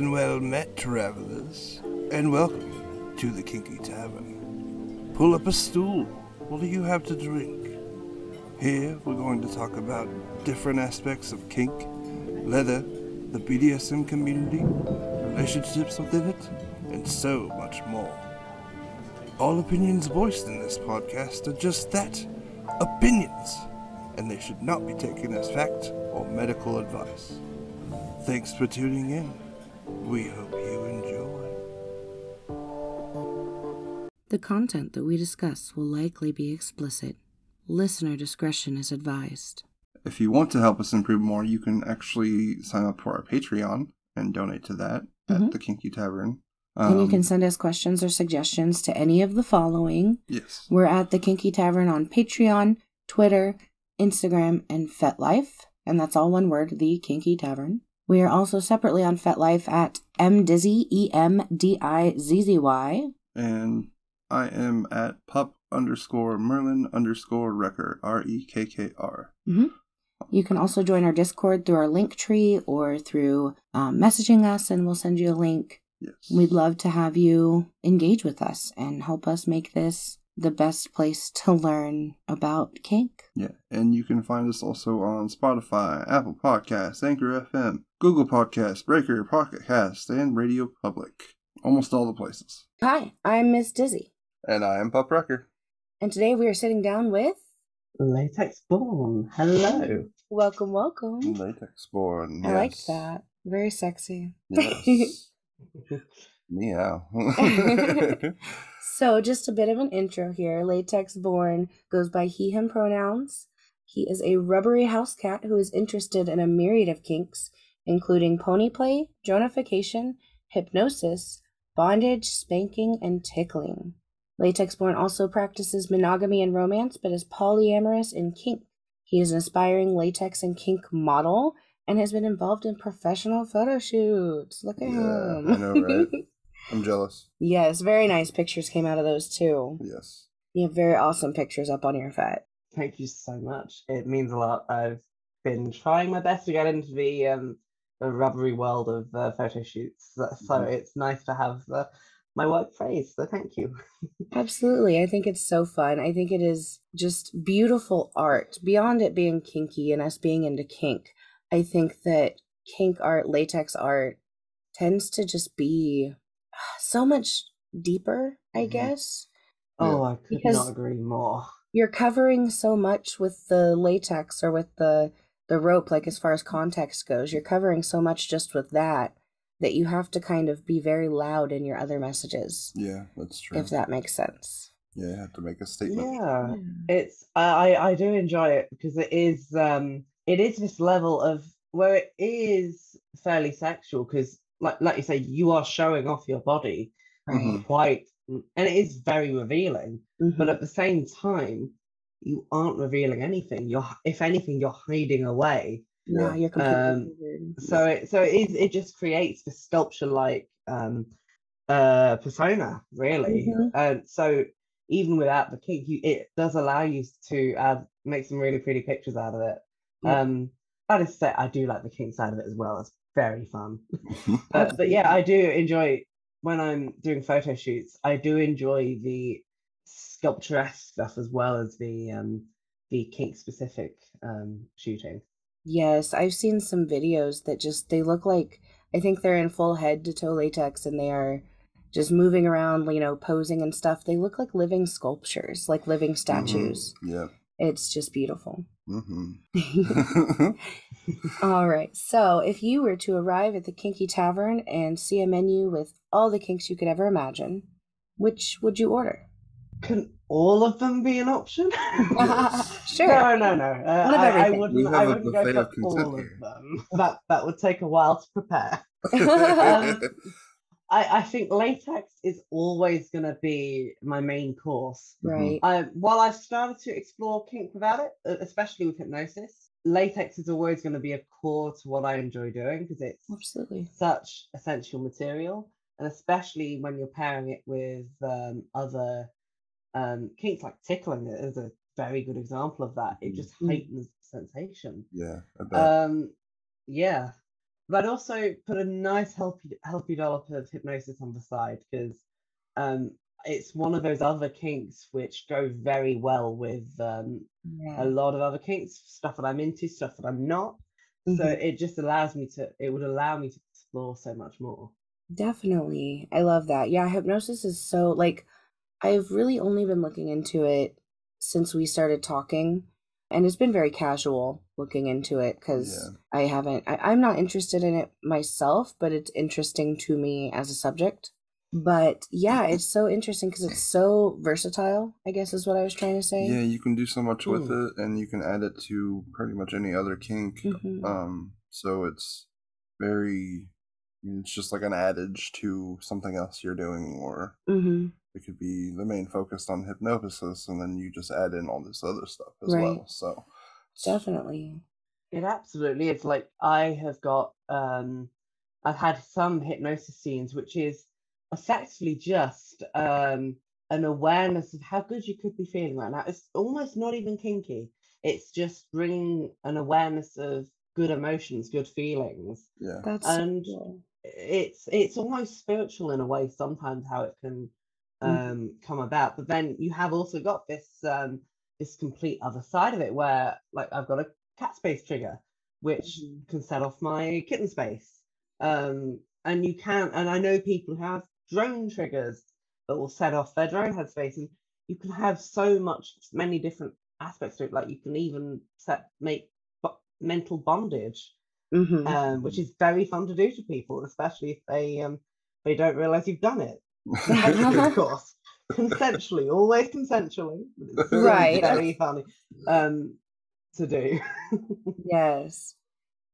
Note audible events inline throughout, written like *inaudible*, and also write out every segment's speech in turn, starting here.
and well met, travelers, and welcome to the Kinky Tavern. Pull up a stool. What do you have to drink? Here, we're going to talk about different aspects of kink, leather, the BDSM community, relationships within it, and so much more. All opinions voiced in this podcast are just that opinions, and they should not be taken as fact or medical advice. Thanks for tuning in. We hope you enjoy. The content that we discuss will likely be explicit. Listener discretion is advised. If you want to help us improve more, you can actually sign up for our Patreon and donate to that Mhm. at the Kinky Tavern. and you Um, can send us questions or suggestions to any of the following. yes. We're at the Kinky Tavern on Patreon, Twitter, Instagram, and FetLife. And that's all one word, the Kinky Tavern. We are also separately on FetLife at mdizzy, E M D I Z Z Y. And I am at pup underscore Merlin underscore Rekkr, R E K K R. You can also join our Discord through our link tree or through um, messaging us, and we'll send you a link. Yes. We'd love to have you engage with us and help us make this the best place to learn about kink. Yeah, and you can find us also on Spotify, Apple Podcasts, Anchor FM, Google Podcasts, Breaker, Pocket Cast, and Radio Public. Almost all the places. Hi, I'm Miss Dizzy, And I am Pup Rekkr. and today we are sitting down with. LatexBourne. Hello. Welcome, welcome. LatexBourne. I like that. Very sexy. Yes. *laughs* Meow. *laughs* So, just a bit of an intro here. LatexBourne goes by he, him pronouns. He is a rubbery house cat who is interested in a myriad of kinks, including pony play, dronification, hypnosis, bondage, spanking, and tickling. LatexBourne also practices monogamy and romance, but is polyamorous in kink. He is an aspiring latex and kink model and has been involved in professional photo shoots. Look at Yeah, him. I know, right? *laughs* I'm jealous. yes, very nice pictures came out of those too. Yes. You have very awesome pictures up on your fet. Thank you so much. It means a lot. I've been trying my best to get into the um the rubbery world of uh, photo shoots. So, so Mhm. it's nice to have uh, my work praised. So thank you. *laughs* Absolutely. I think it's so fun. I think it is just beautiful art. Beyond it being kinky and us being into kink, I think that kink art, latex art, tends to just be so much deeper, I Mhm. guess. Oh, I could Because- not agree more. You're covering so much with the latex or with the the rope, like as far as context goes. You're covering so much just with that that you have to kind of be very loud in your other messages, Yeah, that's true. if that makes sense. Yeah, you have to make a statement. Yeah, it's I I I do enjoy it because it is um it is this level of where it is fairly sexual because like like you say you are showing off your body Right. Mhm. quite and it is very revealing Mhm. but at the same time you aren't revealing anything you're if anything you're hiding away Yeah, you're completely Um, so it so it is it just creates this sculpture like um uh persona really Mhm. and so even without the kink you it does allow you to add make some really pretty pictures out of it Yeah. um that is said i do like the kink side of it as well it's very fun *laughs* but, but yeah i do enjoy when i'm doing photo shoots i do enjoy the sculpturesque stuff as well as the um the kink specific um shooting Yes, I've seen some videos that just they look like I think they're in full head to toe latex and they are just moving around, you know, posing and stuff. They look like living sculptures, like living statues. Yeah. It's just beautiful. Mm-hmm. *laughs* All right. So, if you were to arrive at the Kinky Tavern and see a menu with all the kinks you could ever imagine, which would you order? Can all of them be an option? *laughs* Sure. No, no, no. Uh, One of I, I wouldn't. have I a wouldn't go for all of them. That that would take a while to prepare. *laughs* Um, I I think latex is always going to be my main course. right. I, while I've started to explore kink without it, uh, especially with hypnosis, latex is always going to be a core to what I enjoy doing because it's Absolutely. such essential material, and especially when you're pairing it with um, other um, kinks like tickling it is a very good example of that. It just Mm. heightens the sensation. yeah, I bet. Um, yeah, but I'd also put a nice healthy healthy dollop of hypnosis on the side because um, it's one of those other kinks which go very well with um, Yeah. a lot of other kinks, stuff that I'm into, stuff that I'm not. So Mhm. it just allows me to. It would allow me to explore so much more. Definitely. I love that. Yeah, hypnosis is so like I've really only been looking into it since we started talking, and it's been very casual looking into it because I haven't, I, I'm not interested in it myself, but it's interesting to me as a subject. But yeah, it's so interesting because it's so versatile, I guess is what I was trying to say. Yeah, you can do so much with Hmm. it, and you can add it to pretty much any other kink. Mhm. Um, so it's very, it's just like an adage to something else you're doing, or hmm it could be the main focus on hypnosis, and then you just add in all this other stuff as Right. well. So Definitely. It absolutely is. Like I have got, um, I've had some hypnosis scenes, which is effectively just um, an awareness of how good you could be feeling right now. It's almost not even kinky. It's just bringing an awareness of good emotions, good feelings. yeah, That's And cool. it's it's almost spiritual in a way sometimes how it can um Mhm. come about but then you have also got this um this complete other side of it where like i've got a cat space trigger which Mhm. can set off my kitten space um and you can and i know people who have drone triggers that will set off their drone headspace and you can have so much many different aspects to it like you can even set make bo- mental bondage Mhm. um, which is very fun to do to people, especially if they um, they don't realize you've done it. Consensually, *laughs* of course, consensually, always consensually. it's Right. very funny um, to do. *laughs* Yes.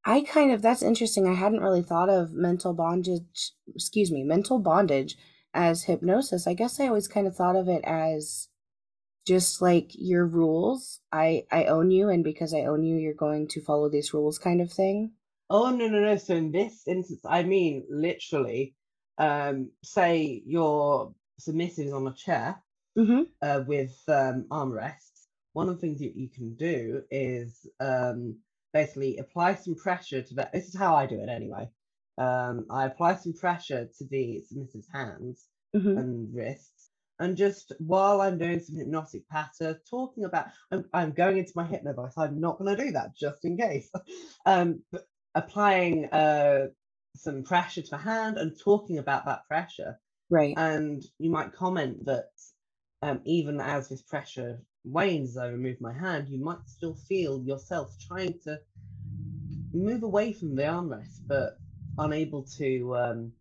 I kind of, that's interesting. I hadn't really thought of mental bondage, excuse me, mental bondage as hypnosis. I guess I always kind of thought of it as just like your rules. I I own you and because I own you, you're going to follow these rules kind of thing. oh no no no! So in this instance, I mean literally, um, say your submissive is on a chair Mm-hmm. uh, with um, armrests, one of the things you, you can do is um, basically apply some pressure to that. This is how I do it anyway. Um, I apply some pressure to the submissive's hands Mm-hmm. and wrists, and just while I'm doing some hypnotic patter, talking about, I'm, I'm going into my hypno voice. I'm not going to do that just in case. *laughs* um, applying uh, some pressure to the hand and talking about that pressure Right. and you might comment that um, even as this pressure wanes as I remove my hand, you might still feel yourself trying to move away from the armrest, but unable to um,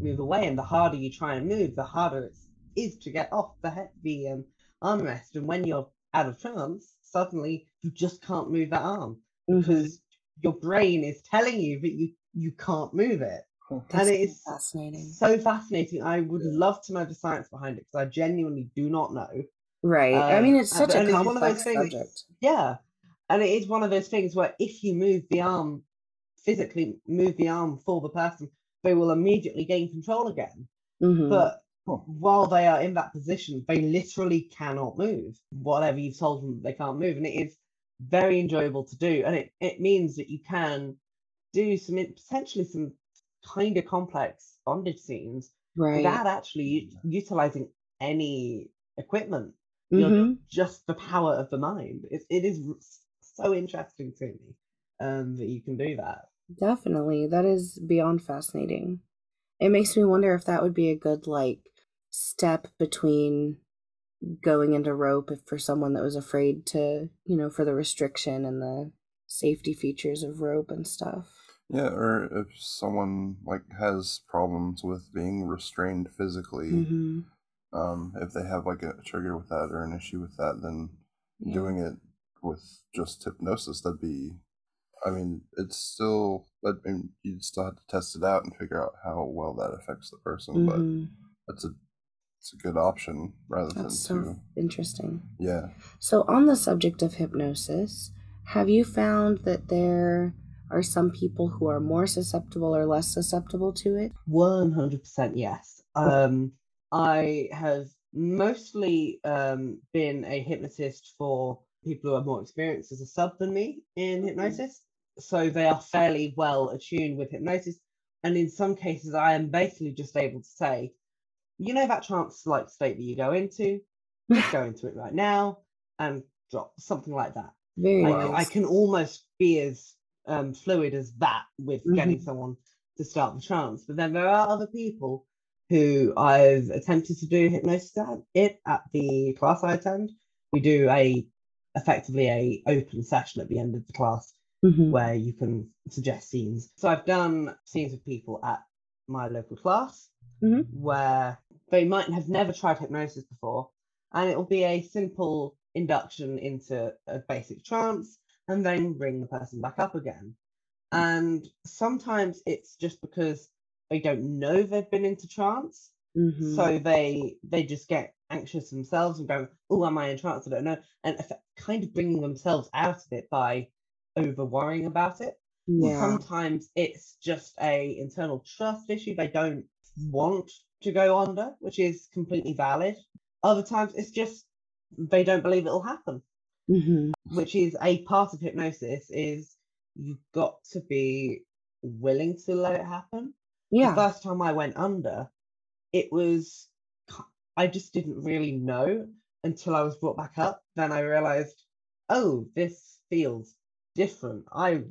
move away. And the harder you try and move, the harder it is to get off the he- the um, armrest. And when you're out of trance, suddenly you just can't move that arm Mhm. because your brain is telling you that you you can't move it That's and it is fascinating. so fascinating. I would Yeah. love to know the science behind it because I genuinely do not know. Right. I mean, Um, it's such and a it's one of those complex things- subject. Yeah, and it is one of those things where if you move the arm physically, move the arm for the person, they will immediately gain control again. Mm-hmm. But while they are in that position, they literally cannot move. Whatever you've told them, they can't move, and it is very enjoyable to do. And it it means that you can do some potentially some kind of complex bondage scenes right. without actually utilizing any equipment. You're hmm just the power of the mind. It, it is so interesting to me um, that you can do that. Definitely. That is beyond fascinating. It makes me wonder if that would be a good like step between going into rope if for someone that was afraid to, you know, for the restriction and the safety features of rope and stuff. Yeah. Or if someone like has problems with being restrained physically, Mm-hmm. um, if they have like a trigger with that or an issue with that, then Yeah. doing it with just hypnosis, that'd be. I mean, it's still. I mean, you'd still have to test it out and figure out how well that affects the person, but hmm that's a it's a good option rather than That's so to interesting. yeah. So, on the subject of hypnosis, have you found that there are some people who are more susceptible or less susceptible to it? One hundred percent yes. Um, I have mostly um, been a hypnotist for people who are more experienced as a sub than me in hypnosis. so they are fairly well attuned with hypnosis. And in some cases, I am basically just able to say, you know, that trance like state that you go into, just *laughs* go into it right now and drop something like that. Very I, nice. I can almost be as um, fluid as that with getting Mhm. someone to start the trance. But then there are other people who I've attempted to do hypnosis at it at the class I attend. We do a effectively a open session at the end of the class Mhm. where you can suggest scenes. So I've done scenes with people at my local class Mhm. where they might have never tried hypnosis before, and it'll be a simple induction into a basic trance and then bring the person back up again. And sometimes it's just because they don't know they've been into trance, Mhm. so they they just get anxious themselves and go, "Oh, am I in trance? I don't know," and kind of bringing themselves out of it by over worrying about it. yeah. Sometimes it's just a internal trust issue. They don't want to go under, which is completely valid. Other times it's just they don't believe it'll happen, Mhm. which is a part of hypnosis. Is you've got to be willing to let it happen. Yeah. The first time I went under, it was I just didn't really know until I was brought back up. Then I realized, oh, this feels different. I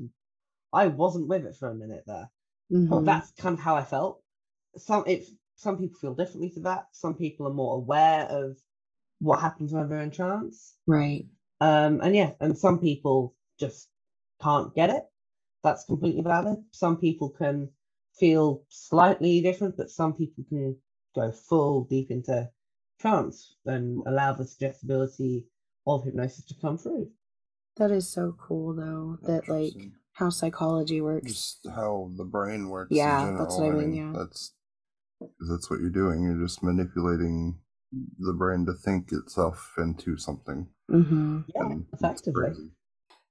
I wasn't with it for a minute there. Well, Mhm. that's kind of how I felt. Some it's some people feel differently to that. Some people are more aware of what happens when they're in trance. Right. Um, and yeah, and some people just can't get it. That's completely valid. Some people can feel slightly different, but some people can go full deep into trance and allow the suggestibility of hypnosis to come through. That is so cool, though. That like how psychology works. just how the brain works. Yeah, in that's what I mean, yeah. that's that's what you're doing. You're just manipulating the brain to think itself into something. Mm-hmm. Yeah, and effectively.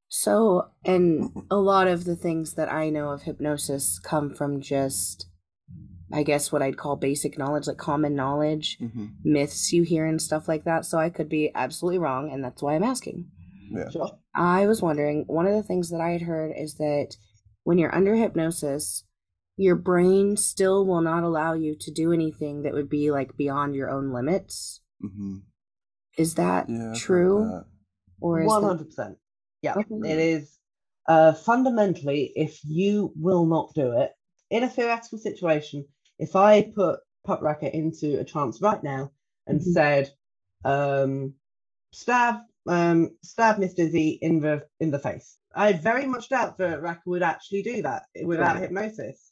So, and a lot of the things that I know of hypnosis come from just, I guess, what I'd call basic knowledge, like common knowledge, Mhm. myths you hear and stuff like that. So I could be absolutely wrong, and that's why I'm asking. Yeah. Sure. I was wondering, one of the things that I had heard is that when you're under hypnosis, your brain still will not allow you to do anything that would be like beyond your own limits. hmm Is that Yeah. True? that. Or is One that hundred percent. Yeah, Okay. it is. Uh, fundamentally, if you will not do it in a theoretical situation, if I put Pup Rekkr into a trance right now and Mhm. said, um, "Stab, um, stab Miss Dizzy in the in the face," I very much doubt that Rekkr would actually do that without Right. hypnosis.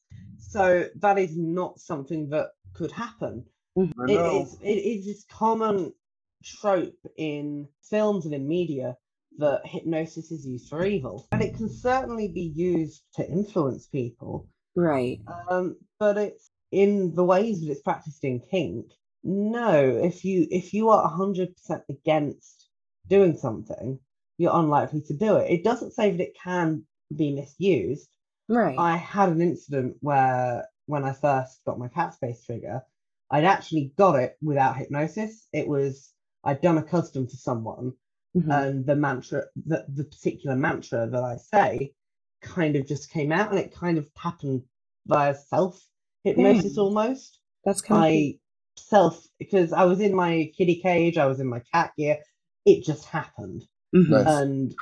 So that is not something that could happen. I it know. is it is this common trope in films and in media that hypnosis is used for evil and it can certainly be used to influence people. Right? um, but it's in the ways that it's practiced in kink. No if you if you are 100% against doing something you're unlikely to do it. It doesn't say that it can be misused Right. I had an incident where when I first got my cat space trigger, I'd actually got it without hypnosis. It was I'd done a custom for someone, Mhm. and the mantra, the, the particular mantra that I say, kind of just came out, and it kind of happened via self hypnosis Yeah. almost. That's kind of I self because I was in my kitty cage, I was in my cat gear. It just happened Mhm. Nice. and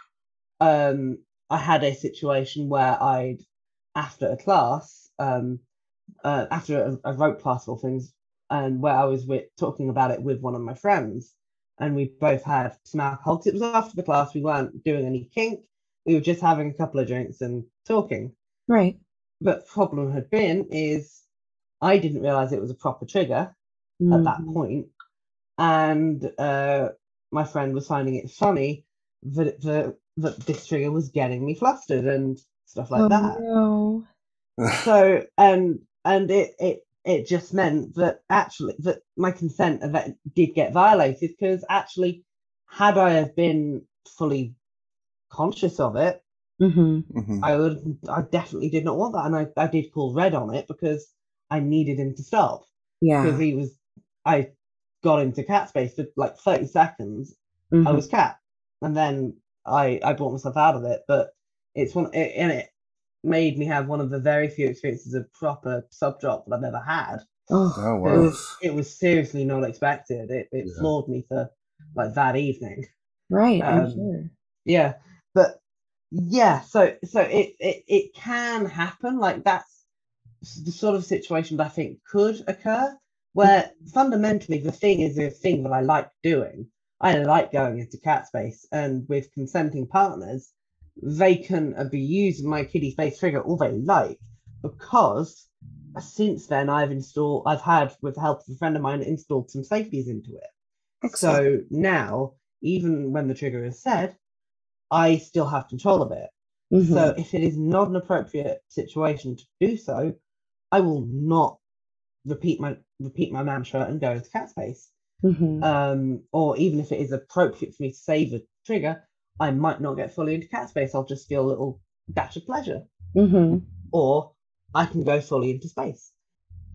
um I had a situation where I'd after a class, um uh, after a, a rope class of all things, and where I was with talking about it with one of my friends, and we both had some alcohol. it was after the class, we weren't doing any kink, we were just having a couple of drinks and talking. right. But problem had been is I didn't realize it was a proper trigger at that Mhm. point, and uh, my friend was finding it funny that that that this trigger was getting me flustered and stuff like oh, that. No. So and and it it it just meant that actually that my consent of it did get violated because actually had I have been fully conscious of it, hmm Mhm. I would I definitely did not want that, and I, I did call red on it because I needed him to stop Yeah, because he was I got into cat space for like 30 seconds I Mhm. was cat, and then I I brought myself out of it. But it's one it, and it made me have one of the very few experiences of proper sub drop that I've ever had. Oh, Oh, It wow. was, it was seriously not expected. It it Yeah. floored me for like that evening. right. I'm Um, sure. Yeah, but yeah, so so it it, it can happen. Like that's the sort of situation that I think could occur, where fundamentally the thing is a thing that I like doing. I like going into cat space, and with consenting partners, they can be using my kitty space trigger all they like, because since then I've installed, I've had with the help of a friend of mine installed some safeties into it. Excellent. So now, even when the trigger is set, I still have control of it. Mhm. So if it is not an appropriate situation to do so, I will not repeat my repeat my mantra and go into cat space. Mhm. Um, or even if it is appropriate for me to save a trigger, I might not get fully into cat space. I'll just feel a little dash of pleasure, Mhm. or I can go fully into space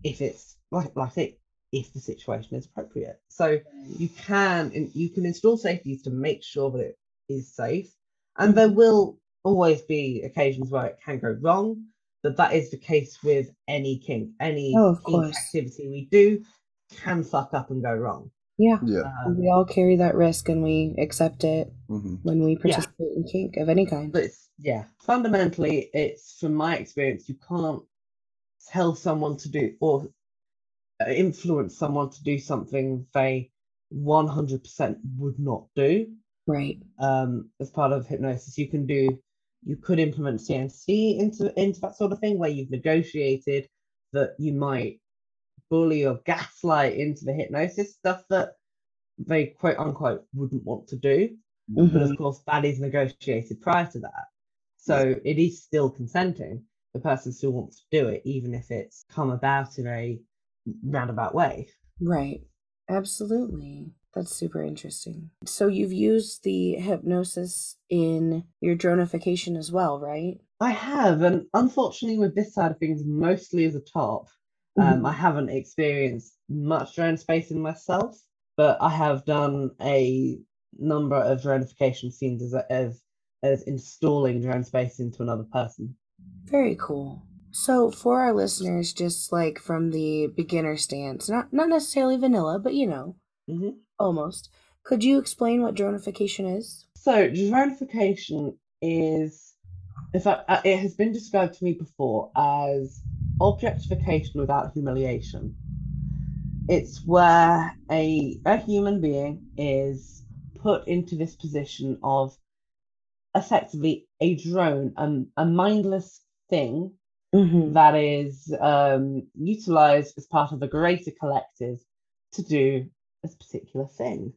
if it's like like I say, if the situation is appropriate. So you can you can install safeties to make sure that it is safe, and there will always be occasions where it can go wrong. But that is the case with any kink. Any Oh, kink activity we do can fuck up and go wrong. Yeah. Yeah. Um, We all carry that risk and we accept it hmm when we participate in kink of any kind. but it's yeah fundamentally it's from my experience you can't tell someone to do or uh, influence someone to do something they 100% would not do Right. um, as part of hypnosis you can do you could implement cnc into into that sort of thing where you've negotiated that you might bully or gaslight into the hypnosis stuff that they quote unquote wouldn't want to do but Mhm. of course that is negotiated prior to that so it is still consenting the person still wants to do it even if it's come about in a roundabout way Right. Absolutely. That's super interesting. So you've used the hypnosis in your dronification as well, right? i have and unfortunately with this side of things mostly as a top um, Mhm. i haven't experienced much drone spacing myself but i have done a number of dronification scenes as as, as installing drone space into another person Very cool. So for our listeners, just like from the beginner stance, not not necessarily vanilla, but you know, Mhm. almost. Could you explain what dronification is? So, dronification is, in fact, uh, it has been described to me before as objectification without humiliation. It's where a, a human being is put into this position of effectively a drone, um, a mindless thing Mm-hmm. that is um, utilized as part of a greater collective to do a particular thing.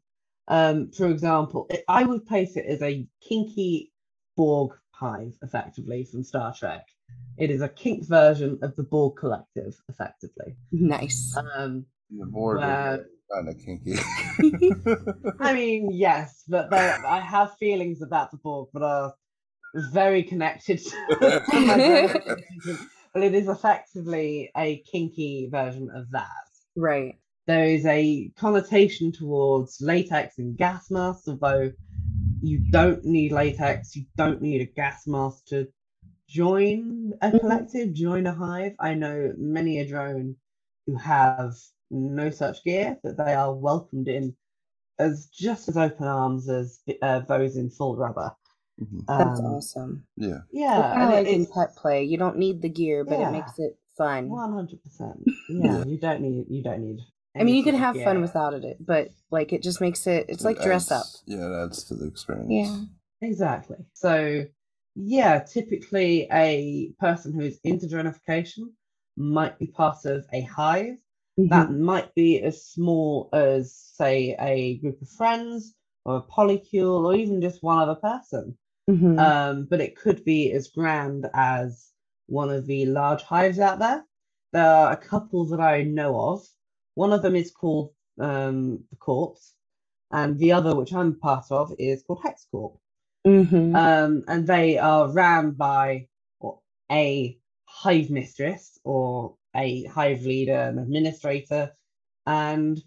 Um, for example, it, I would place it as a kinky Borg hive, effectively, from Star Trek. It is a kink version of the Borg collective, effectively. Nice. Um, The Borg Where- kind of kinky. *laughs* I mean, yes, but I have feelings about the Borg that are very connected to *laughs* my *laughs* grandparents. But it is effectively a kinky version of that. right. There is a connotation towards latex and gas masks, although you don't need latex, you don't need a gas mask to join a Mhm. collective, join a hive. I know many a drone who have no such gear, that they are welcomed in as just as open arms as uh, those in full rubber. Mhm. That's Um, awesome. Yeah. Yeah, kind of and like it- in it's pet play. You don't need the gear, but Yeah. it makes it fun. one hundred percent. *laughs* Yeah, Yeah. you don't need you don't need. I mean, you can sort of have fun without it, but like it just makes it. It's It like dress up. Yeah, it adds to the experience. Yeah. Exactly. So, yeah, typically a person who is into dronification might be part of a hive. That Mhm. might be as small as, say, a group of friends or a polycule or even just one other person. Mhm. Um, but it could be as grand as one of the large hives out there. There are a couple that I know of. One of them is called um, the Corpse, and the other, which I'm part of, is called Hexcorp. Mhm. Um, and they are ran by a hive mistress or a hive leader, an administrator, and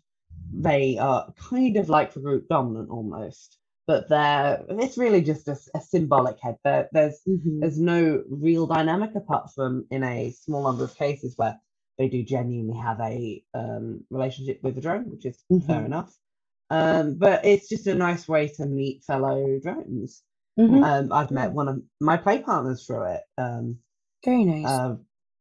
they are kind of like the group dominant almost. but they're it's really just a, a symbolic head. There, there's Mhm. there's no real dynamic apart from in a small number of cases where they do genuinely have a um, relationship with the drone, which is fair Mhm. enough. Um, but it's just a nice way to meet fellow drones. Mhm. Um, I've met one of my play partners through it. Um, Very nice. uh,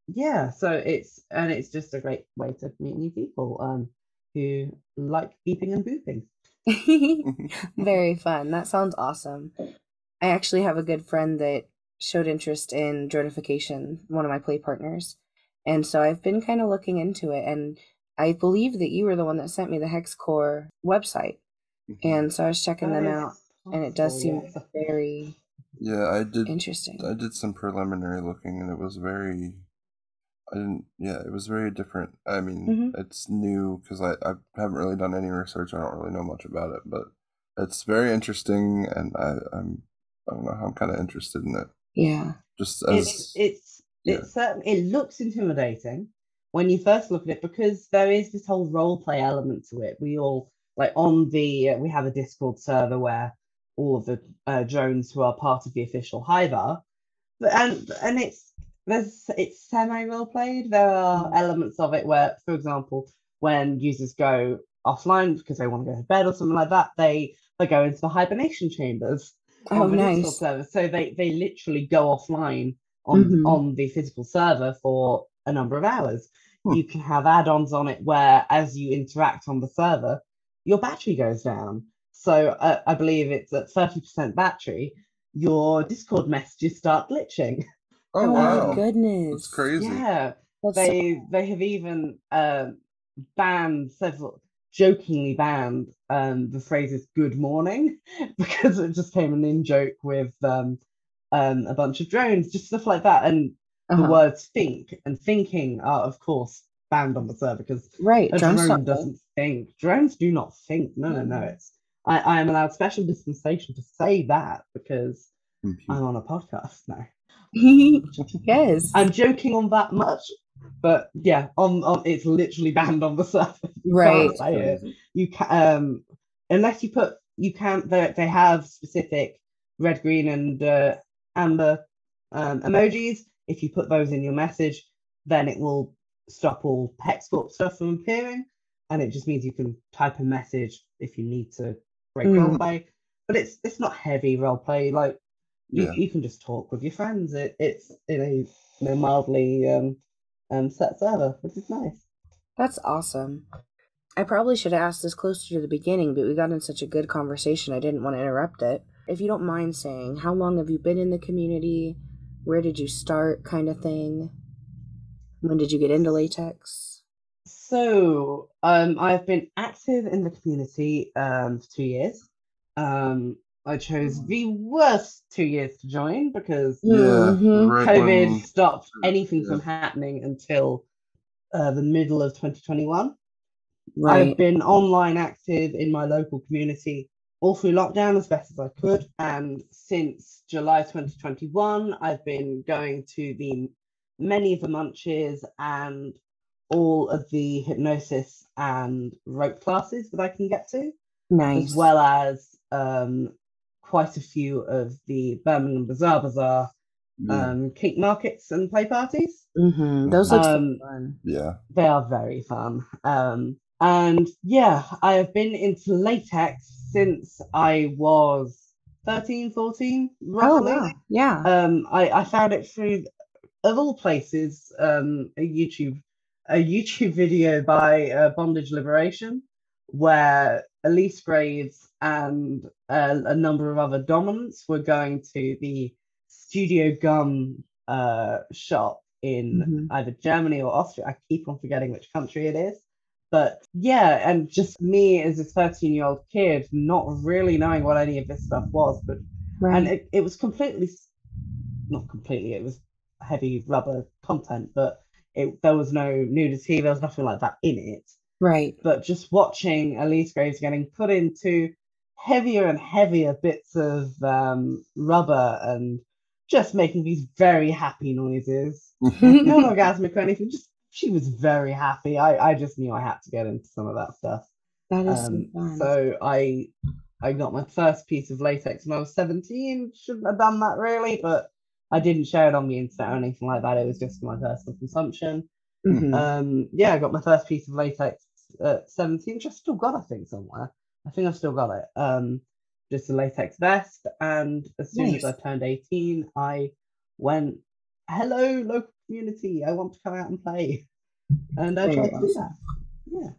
yeah, so it's and it's just a great way to meet new people um, who like beeping and booping. *laughs* Very fun. That sounds awesome. I actually have a good friend that showed interest in dronification, one of my play partners. And so I've been kind of looking into it. And I believe that you were the one that sent me the Hexcorp website. And so I was checking them That out. Is And it does possible, seem yes. *laughs* very yeah, I did. interesting. I did some preliminary looking, and it was very. I didn't. Yeah, it was very different. I mean, Mhm. it's new because I I haven't really done any research. I don't really know much about it, but it's very interesting, and I I'm I don't know. I'm kind of interested in it. Yeah. Just as it's it's yeah. it's certain it looks intimidating when you first look at it because there is this whole role play element to it we all like on the uh, we have a discord server where all of the uh, drones who are part of the official hive are but and and it's there's it's semi role played there are elements of it where for example when users go offline because they want to go to bed or something like that they they go into the hibernation chambers Oh, on the Discord nice. server. So they they literally go offline on Mhm. on the physical server for a number of hours. Hmm. You can have add-ons on it where, as you interact on the server, your battery goes down. So uh, I believe it's at thirty percent battery. Your Discord messages start glitching. oh Oh, wow, my goodness. that's crazy. Yeah, That's so- they they have even um, banned several jokingly banned um, the phrases "good morning" *laughs* because it just came an in joke with um, um, a bunch of drones, just stuff like that, and the uh-huh. words "think" and "thinking" are of course banned on the server because Right. a Drones drone don't think. doesn't think. Drones do not think. No, no, no. Mm. It's I, I am allowed special dispensation to say that because Mhm. I'm on a podcast now. *laughs* yes. I'm joking on that much, but yeah, on, on it's literally banned on the server. You Right. can't say it. You can um unless you put you can't they they have specific red, green, and uh, amber um, emojis. If you put those in your message, then it will stop all Hexcorp stuff from appearing, and it just means you can type a message if you need to break Mm. roleplay. But it's it's not heavy roleplay. Like you, Yeah. you can just talk with your friends. It, it's in a, in a mildly um, um, set server, which is nice. That's awesome. I probably should have asked this closer to the beginning, but we got in such a good conversation. I didn't want to interrupt it. If you don't mind saying, how long have you been in the community? Where did you start, kind of thing? When did you get into latex? So um, I've been active in the community um, for two years. Um, I chose the worst two years to join because Yeah, Mhm. right COVID when- stopped anything yeah. from happening until uh, the middle of 2021. Right. I've been online active in my local community all through lockdown as best as I could. And since July 2021, I've been going to the many of the munches and all of the hypnosis and rope classes that I can get to, nice. as well as um, quite a few of the Birmingham Bizarre Bazaar Yeah. um, kink markets and play parties. hmm Those look so Um, fun. yeah. They are very fun. Um, and yeah, I have been into latex since I was 13, 14, Oh, wow. Yeah. Um, I, I found it through, of all places, um, a YouTube a YouTube video by uh, Bondage Liberation, where Elise Graves and uh, a number of other dominants were going to the Studio Gum uh, shop in Mhm. either Germany or Austria. I keep on forgetting which country it is. But yeah, and just me as a 13 year old kid, not really knowing what any of this stuff was, but right. and it, it was completely not completely it was heavy rubber content but it there was no nudity there was nothing like that in it right. but just watching elise graves getting put into heavier and heavier bits of um, rubber and just making these very happy noises *laughs* not orgasmic or anything just she was very happy i i just knew i had to get into some of that stuff That is um, so fun. so I I got my first piece of latex when I was 17. Shouldn't have done that really, but I didn't share it on the internet or anything like that. It was just for my personal consumption. Mhm. Um, yeah, I got my first piece of latex at 17, which I've still got, I think, somewhere. I think I've still got it. Um, just a latex vest. And as soon as I turned 18, I went, hello, local community, I want to come out and play. And I tried to do that. Yeah.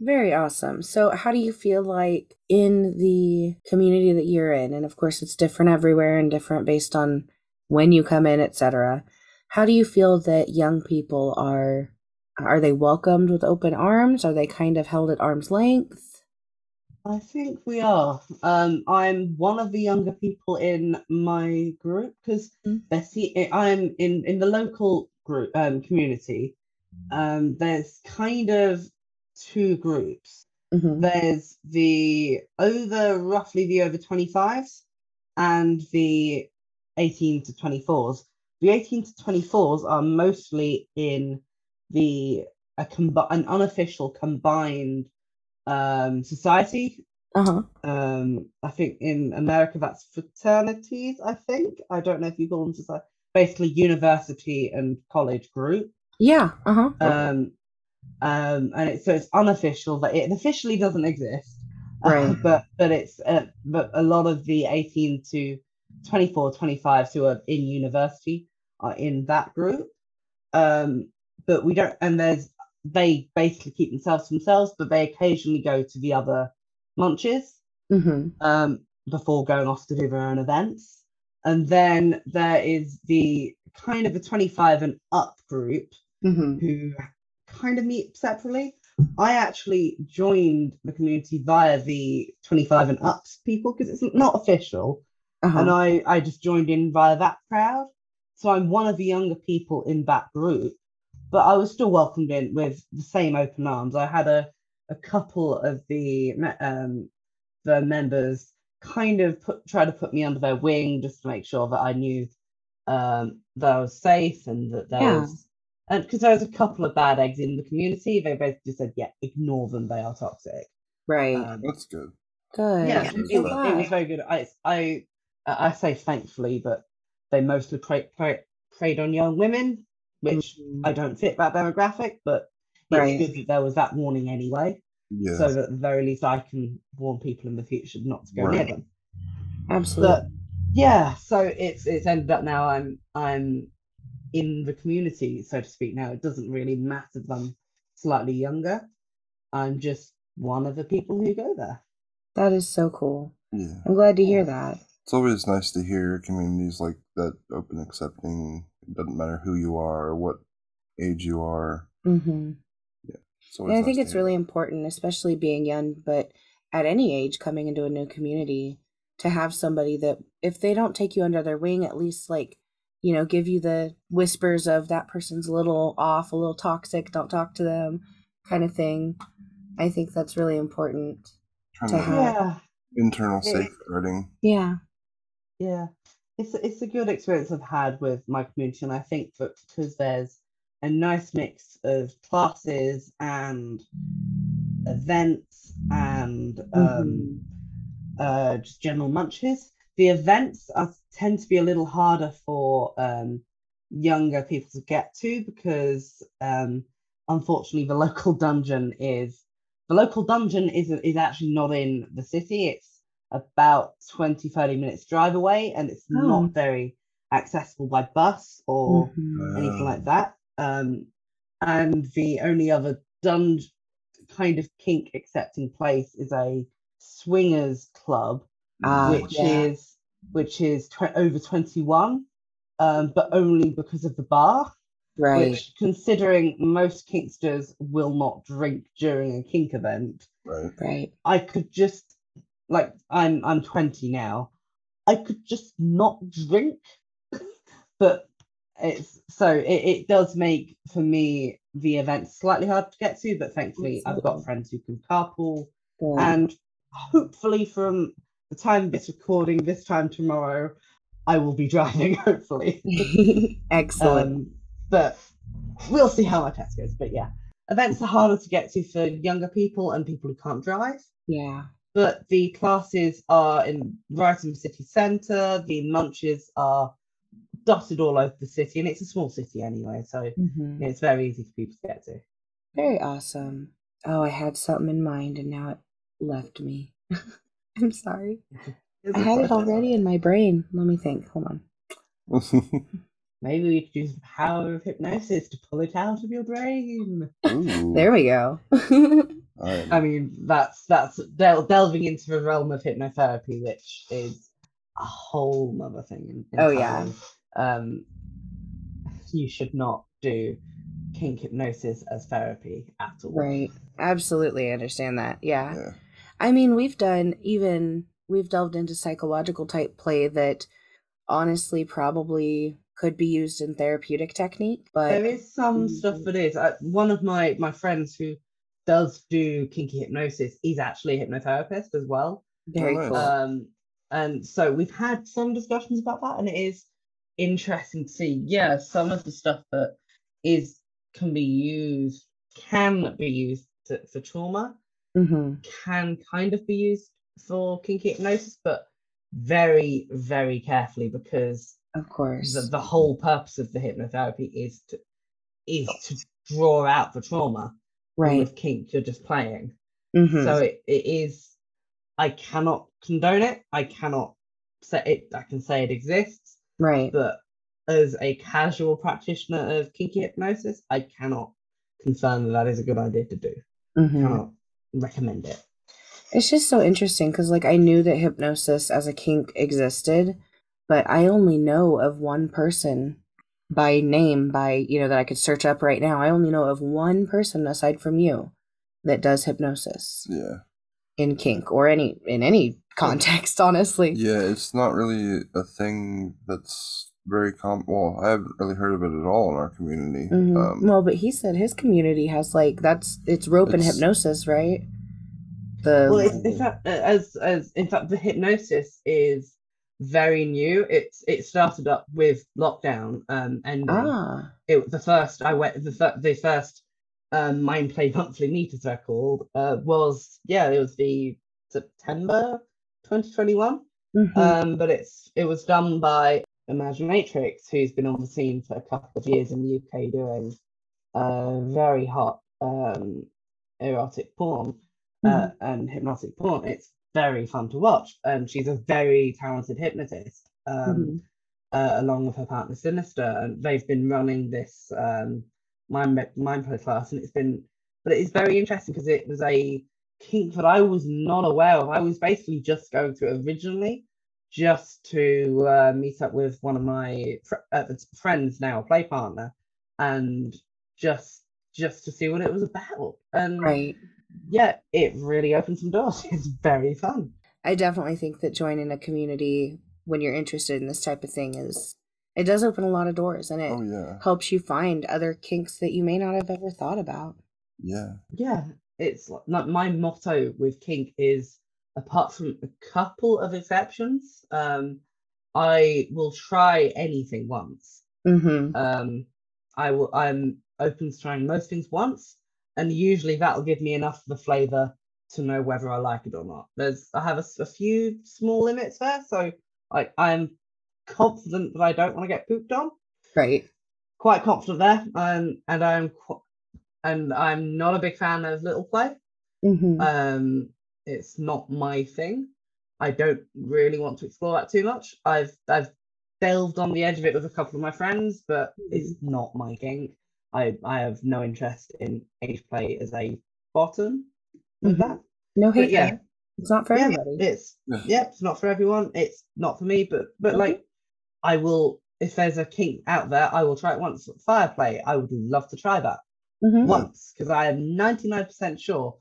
Very awesome. So, how do you feel like in the community that you're in, and of course it's different everywhere and different based on when you come in, etc. How do you feel that young people are are they welcomed with open arms? Are they kind of held at arm's length? I think we are. Um, I'm one of the younger people in my group because Mm. Bessie, eh, I'm in in the local group um community. Um, there's kind of two groups. hmm There's the over roughly the over 25s and the 18 to 24s. The 18 to 24s are mostly in the a combi- an unofficial combined um society Uh huh. um i think in america that's fraternities i think i don't know if you call them society basically university and college group Yeah. Uh huh. um um and it's so it's unofficial that it officially doesn't exist Right. *laughs* but but it's uh, but a lot of the 18 to 24 25s who are in university are in that group um but we don't and there's they basically keep themselves to themselves but they occasionally go to the other lunches hmm um before going off to do their own events and then there is the kind of the 25 and up group hmm who kind of meet separately. I actually joined the community via the 25 and ups people because it's not official. And Uh-huh. I, I just joined in via that crowd. So I'm one of the younger people in that group, but I was still welcomed in with the same open arms. I had a, a couple of the um, the members kind of put try to put me under their wing just to make sure that I knew um, that I was safe and that there Yeah. was and because there was a couple of bad eggs in the community, they basically said, "Yeah, ignore them; they are toxic." Right. Um, That's good. Good. yeah, it, was, it was very good. I I I say thankfully, but they mostly prey, prey, preyed on young women, which Mhm. I don't fit that demographic, but it's good that there was that warning anyway, Yeah. so that at the very least I can warn people in the future not to go near them. Absolutely. But yeah, so it's it's ended up now I'm I'm in the community, so to speak. Now it doesn't really matter that I'm slightly younger. I'm just one of the people who go there. that is so cool. yeah. I'm glad to hear that. It's always nice to hear communities like that open, accepting. It doesn't matter who you are or what age you are. hmm It's always And I nice think it's hear really important, especially being young, but at any age coming into a new community, to have somebody that, if they don't take you under their wing, at least like, you know, give you the whispers of that person's a little off, a little toxic, don't talk to them kind of thing. I think that's really important. Trying to to have- Yeah, internal Yeah. safeguarding. Yeah. Yeah. It's a- it's a good experience I've had with my community, and I think that because there's a nice mix of classes and events and um, Mhm. uh, just general munches. The events are, tend to be a little harder for um, younger people to get to because um, unfortunately the *laughs* local dungeon is the local dungeon is is actually not in the city. It's about 20 30 minutes drive away and it's Oh. not very accessible by bus or Mhm. anything Uh, like that. Um, and the only other dunge kind of kink accepting place is a swingers club, Ah, which yeah. is which is tw- over twenty one, um, but only because of the bar. Right. Which, considering most kinksters will not drink during a kink event, right. Right. I could just like I'm I'm 20 now. I could just not drink. *laughs* but it's so it, it does make for me the event slightly hard to get to, but thankfully I've got friends who can carpool Good. and hopefully from the time this recording this time tomorrow I will be *laughs* driving hopefully. *laughs* Excellent. Um, but we'll see how my test goes. But yeah, events are harder to get to for younger people and people who can't drive. yeah. But the classes are in right in the city centre. The munches are dotted all over the city, and it's a small city anyway, so Mhm. it's very easy for people to get to. Very awesome. Oh, I had something in mind and now it left me. *laughs* I'm sorry. I had it already in my brain. Let me think. Hold on. *laughs* Maybe we could use the power of hypnosis to pull it out of your brain. Ooh, *laughs* There we go. I- I mean, that's that's del- delving into the realm of hypnotherapy, which is a whole other thing. Oh, yeah. Um, you should not do kink hypnosis as therapy at all. right. Absolutely I understand that. Yeah. yeah. I mean, we've done even we've delved into psychological type play that honestly probably could be used in therapeutic technique, but There is some stuff Mhm. that is. Uh, one of my my friends who does do kinky hypnosis is actually a hypnotherapist as well. very nice. cool. Um, and so we've had some discussions about that, and it is interesting to see. Yeah, some of the stuff that is can be used can be used to, for trauma, hmm can kind of be used for kinky hypnosis, but very very carefully because Of course. the, the whole purpose of the hypnotherapy is to is to draw out the trauma. Right. With kink, you're just playing. hmm So it, it is. I cannot condone it. I cannot say it. I can say it exists, right. but as a casual practitioner of kinky hypnosis, I cannot confirm that that is a good idea to do. hmm Cannot recommend it. It's just so interesting because, like, I knew that hypnosis as a kink existed, but I only know of one person by name, by, you know, that I could search up right now. I only know of one person aside from you that does hypnosis yeah. in kink or any, in any context, *laughs* honestly. Yeah, it's not really a thing that's very common. Well, I haven't really heard of it at all in our community. Mhm. Um, well, but he said his community has, like, that's, it's rope and hypnosis, right? The, Well, it's, in fact, uh, as as in fact, the hypnosis is very new. It's it started up with lockdown. Um, and ah, it the first I went the fir- the first um mind play monthly meet as they're called uh was yeah it was the September 2021 mhm. um but it's it was done by Imaginatrix who's been on the scene for a couple of years in the UK doing uh very hot um erotic porn uh, and hypnotic porn it's very fun to watch and she's a very talented hypnotist um Mhm. uh, along with her partner Sinister, and they've been running this um, mind mindplay class, and it's been, but it is very interesting because it was a kink that I was not aware of. I was basically just going to originally just to uh, meet up with one of my fr- uh, friends now, a play partner, and just just to see what it was about. And right. Yeah, it really opens some doors. *laughs* It's very fun. I definitely think that joining a community when you're interested in this type of thing is it does open a lot of doors and it oh yeah, helps you find other kinks that you may not have ever thought about. yeah. Yeah, it's like like my motto with kink is apart from a couple of exceptions, um, I will try anything once. Mm-hmm. Um, I will. I'm open to trying most things once, and usually that'll give me enough of the flavor to know whether I like it or not. There's I have a few small limits there, so like I'm confident that I don't want to get pooped on Right. quite confident there, um, and I'm qu- and I'm not a big fan of little play. Mm-hmm. Um, it's not my thing. I don't really want to explore that too much. I've I've delved on the edge of it with a couple of my friends, but it's not my kink. I I have no interest in age play as a bottom of Mhm. that. no hate. yeah, there. It's not for yeah, everybody. it's yeah, it's not for everyone. It's not for me, but but like I will if there's a kink out there, I will try it once. Fire play, I would love to try that Mhm. once because I am 99% sure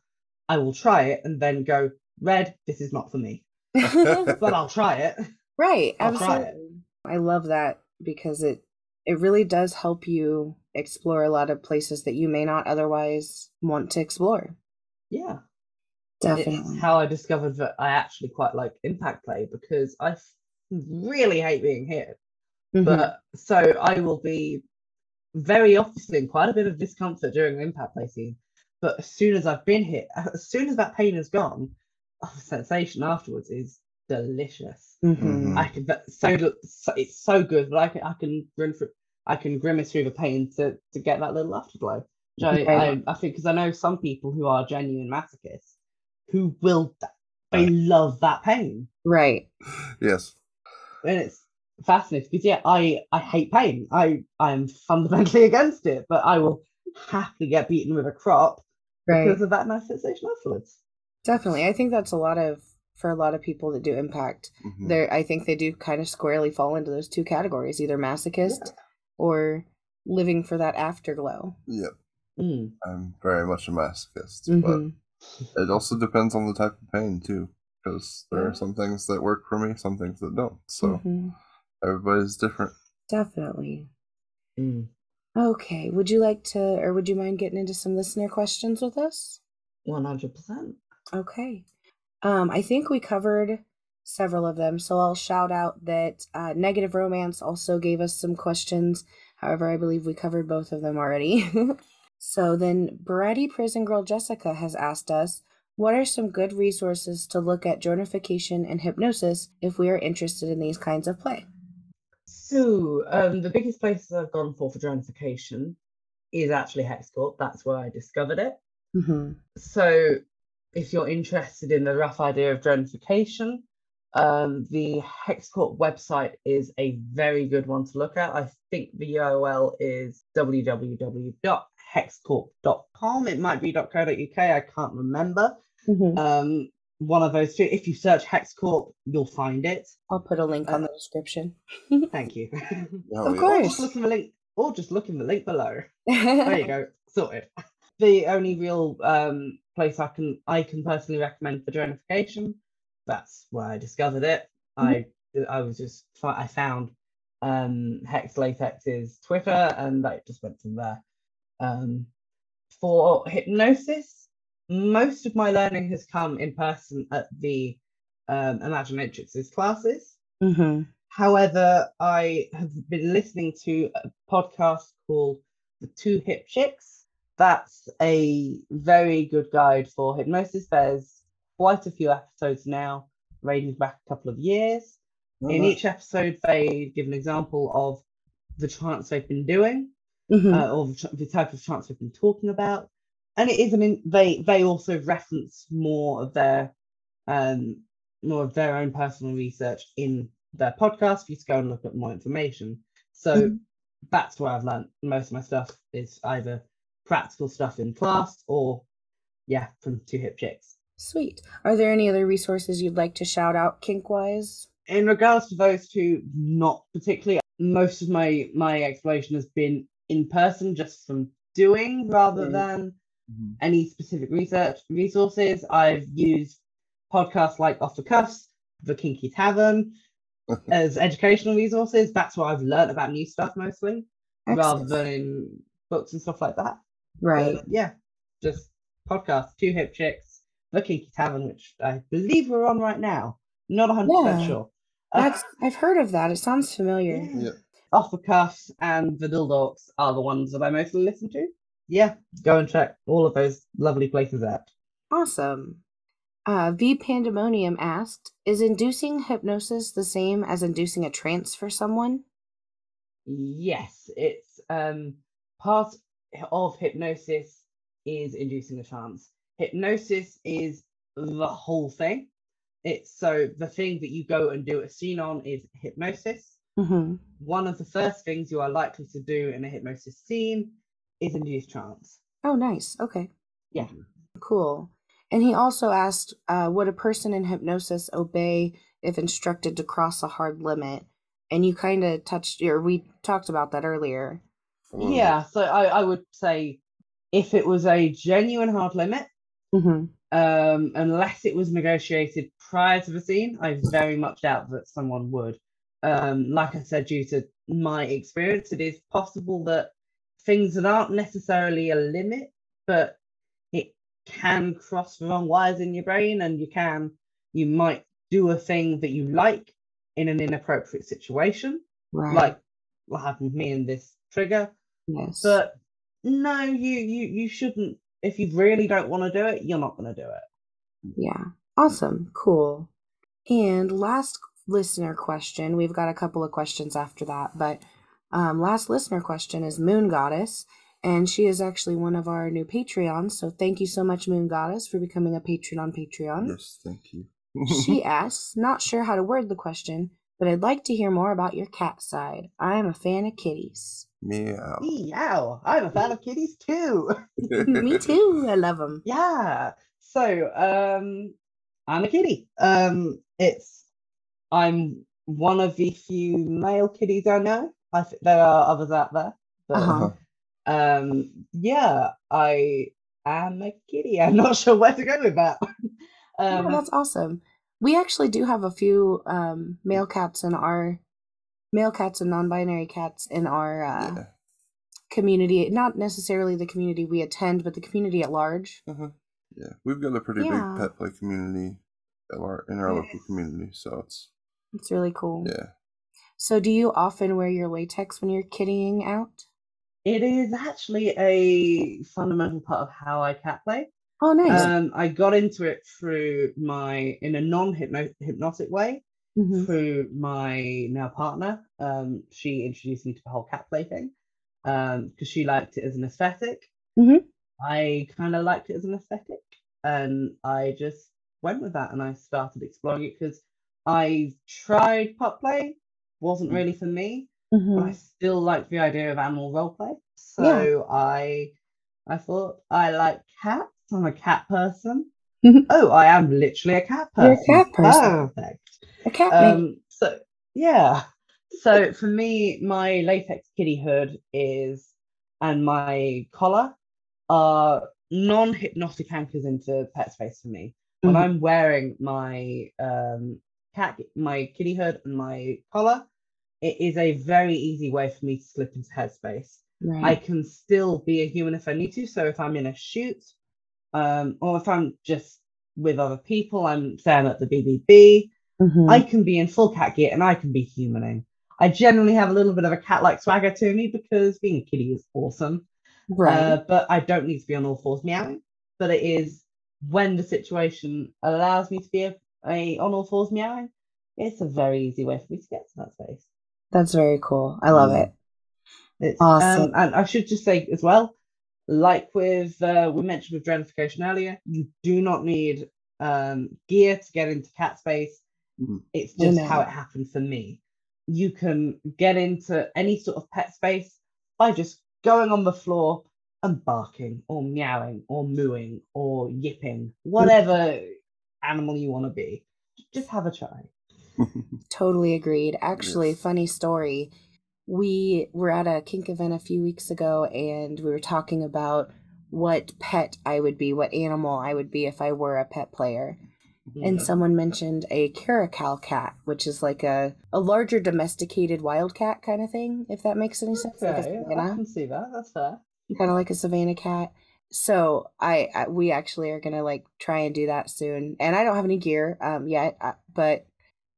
I will try it and then go, Red, this is not for me. *laughs* But I'll try it. right. I'll try it. Absolutely. I love that because it it really does help you explore a lot of places that you may not otherwise want to explore. Yeah. Definitely. It's how I discovered that I actually quite like impact play because I really hate being hit. Mhm. But so I will be very often in quite a bit of discomfort during the impact play scene. But as soon as I've been hit, *laughs* as soon as that pain is gone, the sensation afterwards is delicious. Mm-hmm. Mhm. I can so, so it's so good, but I can I can grin for I can grimace through the pain to to get that little afterglow. Which I, Right. I I think because I know some people who are genuine masochists who will they love that pain, Right. Yes. and it's fascinating because yeah, I I hate pain. I I am fundamentally *laughs* against it, but I will happily get beaten with a crop Right. because of that nice sensation afterwards. Definitely. I think that's a lot of for a lot of people that do impact. Mhm. There I think they do kind of squarely fall into those two categories, either masochist or living for that afterglow. Yep. Mm. I'm very much a masochist, Mhm. but it also depends on the type of pain too, because there Yeah. are some things that work for me, some things that don't. So Mhm. everybody's different. Definitely. Mm. Okay. Would you like to or would you mind getting into some listener questions with us? One hundred percent. Okay. Um, I think we covered several of them, so I'll shout out that uh, Negative Romance also gave us some questions. However, I believe we covered both of them already. *laughs* so then, Bratty Prison Girl Jessica has asked us, what are some good resources to look at dronification and hypnosis if we are interested in these kinds of play? So, um, the biggest places I've gone for for dronification is actually HexCorp. That's where I discovered it. Mm-hmm. So, if you're interested in the rough idea of dronification, um, the HexCorp website is a very good one to look at. I think the URL is www.hexcorp.com. It might be .co.uk. I can't remember. Mm-hmm. Um, one of those two. If you search HexCorp, you'll find it. I'll put a link on Uh, the description. *laughs* Thank you. Oh, Of yeah. Or course. just look in the link, or just look in the link below. There you go, *laughs* sorted. The only real um, place I can I can personally recommend for dronification. That's where I discovered it. I I was just I found um, Hex Latex's Twitter, and I just went from there. Um, for hypnosis, most of my learning has come in person at the um, Imaginatrix's classes. mm-hmm. However, I have been listening to a podcast called The Two Hyp Chicks. That's a very good guide for hypnosis. There's quite a few episodes now, ranging back a couple of years. In each episode, they give an example of the trance they've been doing, Mm-hmm. uh, or the, the type of trance they've been talking about. And it is an in, they they also reference more of their um more of their own personal research in their podcast for you to go and look at more information. So Mhm. that's where I've learned most of my stuff is either practical stuff in class or yeah, from two hyp chicks. Sweet. Are there any other resources you'd like to shout out kink wise? in regards to those two, not particularly. Most of my my exploration has been in person, just from doing rather Mm. than Mhm. any specific research resources. I've used podcasts like Off the Cuffs, The Kinky Tavern *laughs* as educational resources. That's where I've learned about new stuff mostly, rather than in books and stuff like that. Right. But, yeah, just podcasts, Two Hyp Chicks, The Kinky Tavern, which I believe we're on right now. Not 100% Yeah. sure. Uh, That's I've heard of that. It sounds familiar. Yeah. Off the Cuffs and the Dildorks are the ones that I mostly listen to. Yeah, go and check all of those lovely places out. Awesome. Uh, v Pandemonium asked, "Is inducing hypnosis the same as inducing a trance for someone?" Yes, it's um part of hypnosis is inducing a trance. Hypnosis is the whole thing. It's so the thing that you go and do a scene on is hypnosis. Mm-hmm. One of the first things you are likely to do in a hypnosis scene is induce trance. Oh, nice. Okay. Yeah. Cool. And he also asked, uh, "Would a person in hypnosis obey if instructed to cross a hard limit?" And you kind of touched, or we talked about that earlier. Mm. Yeah, so I, I would say if it was a genuine hard limit, Mm-hmm. um, unless it was negotiated prior to the scene, I very much doubt that someone would. Um, like I said, due to my experience, it is possible that things that aren't necessarily a limit, but it can cross the wrong wires in your brain, and you can, you might do a thing that you like in an inappropriate situation, Right. like what happened with me in this trigger. yes. But no, you you you shouldn't. If you really don't want to do it, you're not going to do it. Yeah. Awesome. Cool. And last listener question. We've got a couple of questions after that, but um, last listener question is Moon Goddess, and she is actually one of our new Patreons. So thank you so much, Moon Goddess, for becoming a patron on Patreon. Yes, thank you. she *laughs* asks, not sure how to word the question, but I'd like to hear more about your cat side. I am a fan of kitties. Meow. Meow. I'm a fan of kitties too. *laughs* Me too. I love them. Yeah. So, um, I'm a kitty. Um, it's I'm one of the few male kitties I know. I think there are others out there, but Uh-huh. um, yeah, I am a kitty. I'm not sure where to go with that. Yeah, um, that's awesome. We actually do have a few um, male cats in our male cats and non-binary cats in our uh, yeah. community. Not necessarily the community we attend, but the community at large. Uh-huh. Yeah. We've got a pretty Yeah. big pet play community in our, in our local community, so it's It's really cool. yeah. So, do you often wear your latex when you're kittying out? it is actually a fundamental part of how I cat play. Oh, nice. Um, I got into it through my in a non-hypnotic way Mhm. through my now partner. Um, she introduced me to the whole cat play thing um, because she liked it as an aesthetic. Mhm. I kind of liked it as an aesthetic, and I just went with that and I started exploring it because I tried pup play, wasn't really for me, but I still liked the idea of animal role play. So I I thought I like cats. I'm a cat person. Mhm. oh, I am literally a cat You're a person. cat person. Perfect. A cat. Um, so yeah. So for me, my latex kitty hood is and my collar are non-hypnotic anchors into pet space for me. When Mhm. I'm wearing my um cat my kitty hood and my collar, it is a very easy way for me to slip into headspace. I can still be a human if I need to. So if I'm in a shoot, um, or if I'm just with other people, I'm saying at the BBB, Mhm. I can be in full cat gear and I can be humaning. I generally have a little bit of a cat-like swagger to me because being a kitty is awesome. right. Uh, but I don't need to be on all fours meowing. But it is when the situation allows me to be a, a on all fours meowing, it's a very easy way for me to get to that space. That's very cool. I love Mm. it. It's, Awesome. Um, and I should just say as well, like with uh, we mentioned with dronification earlier, you do not need um, gear to get into cat space. Mhm. It's Oh, just no. how it happened for me. You can get into any sort of pet space by just going on the floor and barking or meowing or mooing or yipping, whatever animal you want to be. Just have a try. *laughs* Totally agreed. Actually, Yes. funny story. We were at a kink event a few weeks ago and we were talking about what pet I would be, what animal I would be if I were a pet player. And Mhm. someone mentioned a caracal cat, which is like a, a larger domesticated wild cat kind of thing, if that makes any sense. Like a Okay, I can see that. That's fair. kind of like a savannah cat. So I, I we actually are gonna like try and do that soon. And I don't have any gear um yet, uh, but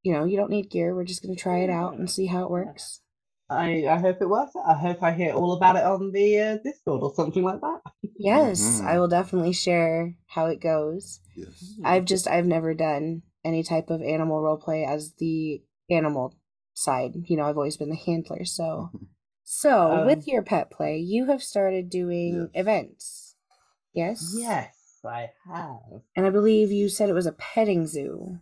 you know you don't need gear. We're just gonna try it out and see how it works. I, I hope it works. I hope I hear all about it on the uh, Discord or something like that. Yes, I Mhm. will definitely share how it goes. yes. I've just I've never done any type of animal role play as the animal side. You know, I've always been the handler. So *laughs* so Um, with your pet play, you have started doing Yes. events. Yes? Yes, I have. And I believe you said it was a petting zoo.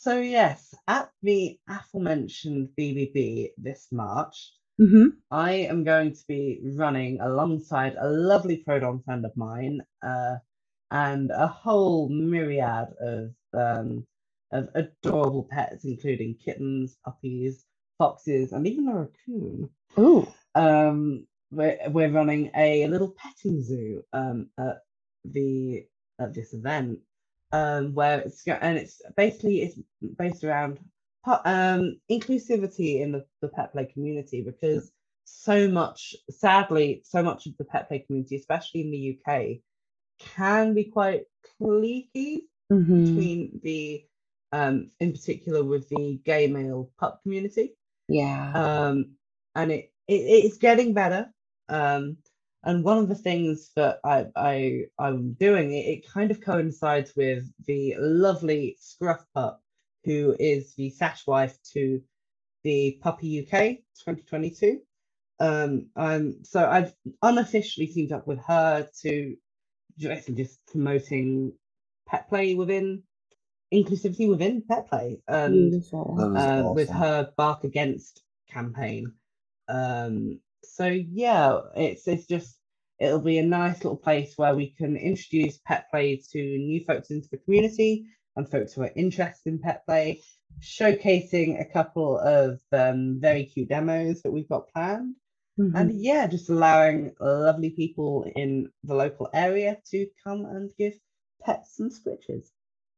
So yes, at the aforementioned BBB this March, Mm-hmm. I am going to be running alongside a lovely Prodon friend of mine, uh, and a whole myriad of um, of adorable pets, including kittens, puppies, foxes, and even a raccoon. Ooh. um we're, we're running a little petting zoo um at the at this event um where it's and it's basically it's based around um inclusivity in the, the pet play community because so much sadly so much of the pet play community especially in the UK can be quite cliquey Mm-hmm. between the um in particular with the gay male pup community Yeah. um, and it, it it's getting better. Um, And one of the things that I, I I'm doing, it, it kind of coincides with the lovely Scruff Pup, who is the Sash wife to the Puppy UK 2022. Um, um, so I've unofficially teamed up with her to just, just promoting pet play within inclusivity within pet play and Beautiful. That is uh, with her bark against campaign um so yeah it's it's just it'll be a nice little place where we can introduce pet play to new folks into the community and folks who are interested in pet play showcasing a couple of um, very cute demos that we've got planned Mhm. and yeah just allowing lovely people in the local area to come and give pets some scritches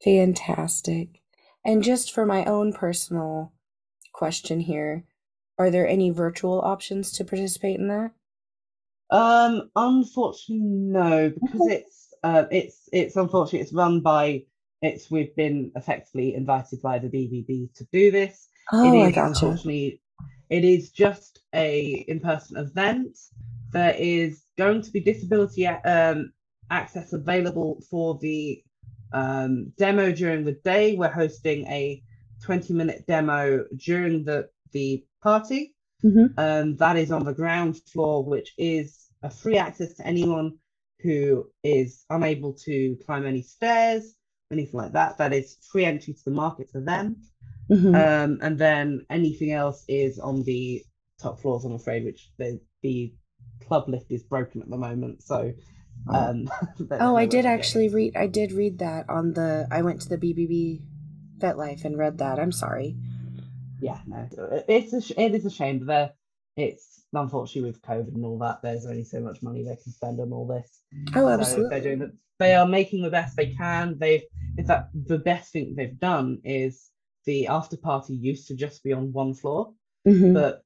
Fantastic. And just for my own personal question here, are there any virtual options to participate in that? Um, unfortunately, no, because it's uh, it's it's unfortunately it's run by it's we've been effectively invited by the BBB to do this. Oh, it I is gotcha. unfortunately it is just a in-person event. There is going to be disability um, access available for the um, demo during the day. We're hosting a 20-minute demo during the the party. Mhm. Um, that is on the ground floor, which is a free access to anyone who is unable to climb any stairs, anything like that. That is free entry to the market for them. Mhm. Um, and then anything else is on the top floors, I'm afraid, which the, the club lift is broken at the moment. So, um, *laughs* oh, I did actually it. read. I did read that on the. I went to the BBB FetLife and read that. I'm sorry. Yeah, no, it's a sh- it is a shame, but there, it's unfortunately with COVID and all that, there's only so much money they can spend on all this. Oh, So absolutely. they're doing the, they are making the best they can. They've in fact the best thing they've done is the after party used to just be on one floor, Mhm. but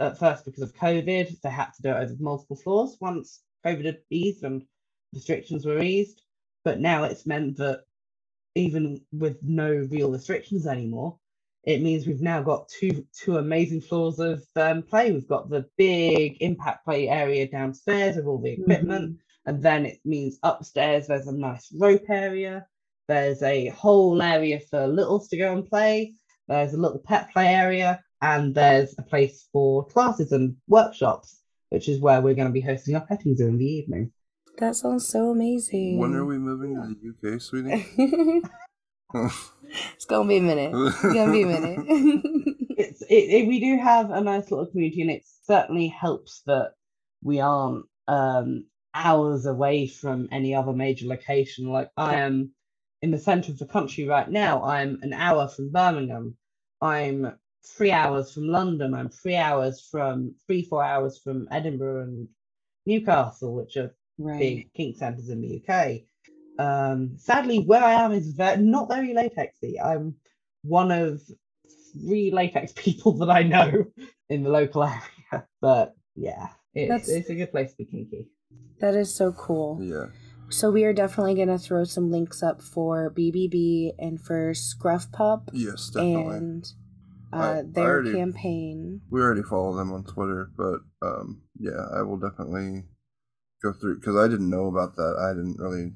at first because of COVID, they had to do it over multiple floors. Once COVID had eased and restrictions were eased, but now it's meant that even with no real restrictions anymore, it means we've now got two two amazing floors of um, play. We've got the big impact play area downstairs with all the equipment, and then it means upstairs there's a nice rope area. There's a whole area for littles to go and play. There's a little pet play area, and there's a place for classes and workshops, which is where we're going to be hosting our petting zoo in the evening. That sounds so amazing. When are we moving to the UK, sweetie? *laughs* *laughs* it's gonna be a minute. It's gonna be a minute. *laughs* it's it, it, we do have a nice little community and it certainly helps that we aren't um hours away from any other major location like i am in the center of the country right now i'm an hour from birmingham i'm three hours from london i'm three hours from three four hours from edinburgh and newcastle which are right. big kink centers in the uk um sadly where i am is ve- not very latexy i'm one of three latex *laughs* people that I know in the local *laughs* area. But yeah, it's, That's- it's a good place to be kinky. That is so cool. yeah. So we are definitely gonna throw some links up for BBB and for Scruff Pup Yes, definitely. and uh, I their already- campaign. We already follow them on Twitter, but um, yeah, I will definitely go through because I didn't know about that. I didn't really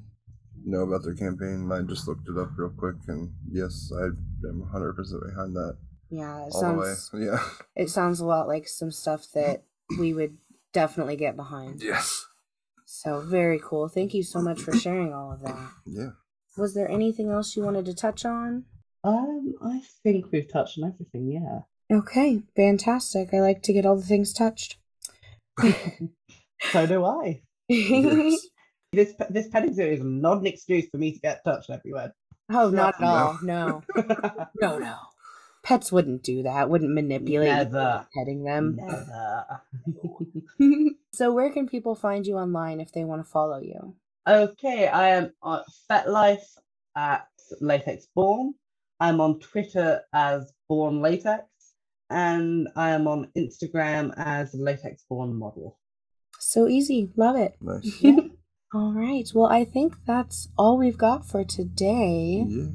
know about their campaign. I just looked it up real quick, and yes, I am 100 percent behind that Yeah, it all the way. sounds *laughs* Yeah. it sounds a lot like some stuff that we would definitely get behind. Yes. So very cool. Thank you so much for sharing all of that. Yeah. Was there anything else you wanted to touch on? Um, I think we've touched on everything. Yeah. Okay, fantastic. I like to get all the things touched. *laughs* So do I. *laughs* Yes. This this petting zoo is not an excuse for me to get touched everywhere. Oh, not at No. all. No. *laughs* No, no. Pets wouldn't do that, wouldn't manipulate Never. petting them. Never. *laughs* so where can people find you online if they want to follow you? Okay, I am on FetLife at LatexBourne. I'm on Twitter as BourneLatex, and I am on Instagram as LatexBourne Model. So easy. Love it. Nice. *laughs* Yeah. All right. Well, I think that's all we've got for today. Yeah.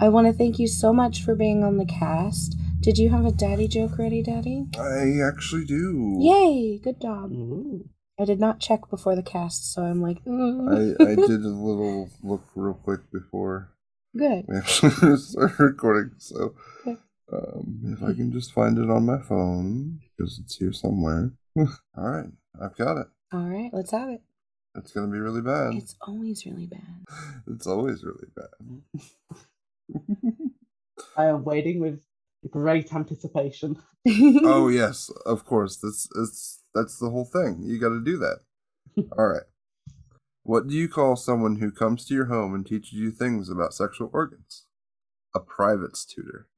I want to thank you so much for being on the cast. Did you have a daddy joke ready, Daddy? I actually do. Yay! Good job. Ooh. I did not check before the cast, so I'm like, I, I did a little look real quick before good. we actually started recording. So Okay. um, if I can just find it on my phone, because it's here somewhere. *laughs* All right, I've got it. All right, let's have it. It's gonna be really bad. It's always really bad. It's always really bad. *laughs* I am waiting with great anticipation. *laughs* oh yes, of course. That's that's that's the whole thing. You got to do that. *laughs* All right. What do you call someone who comes to your home and teaches you things about sexual organs? A privates tutor.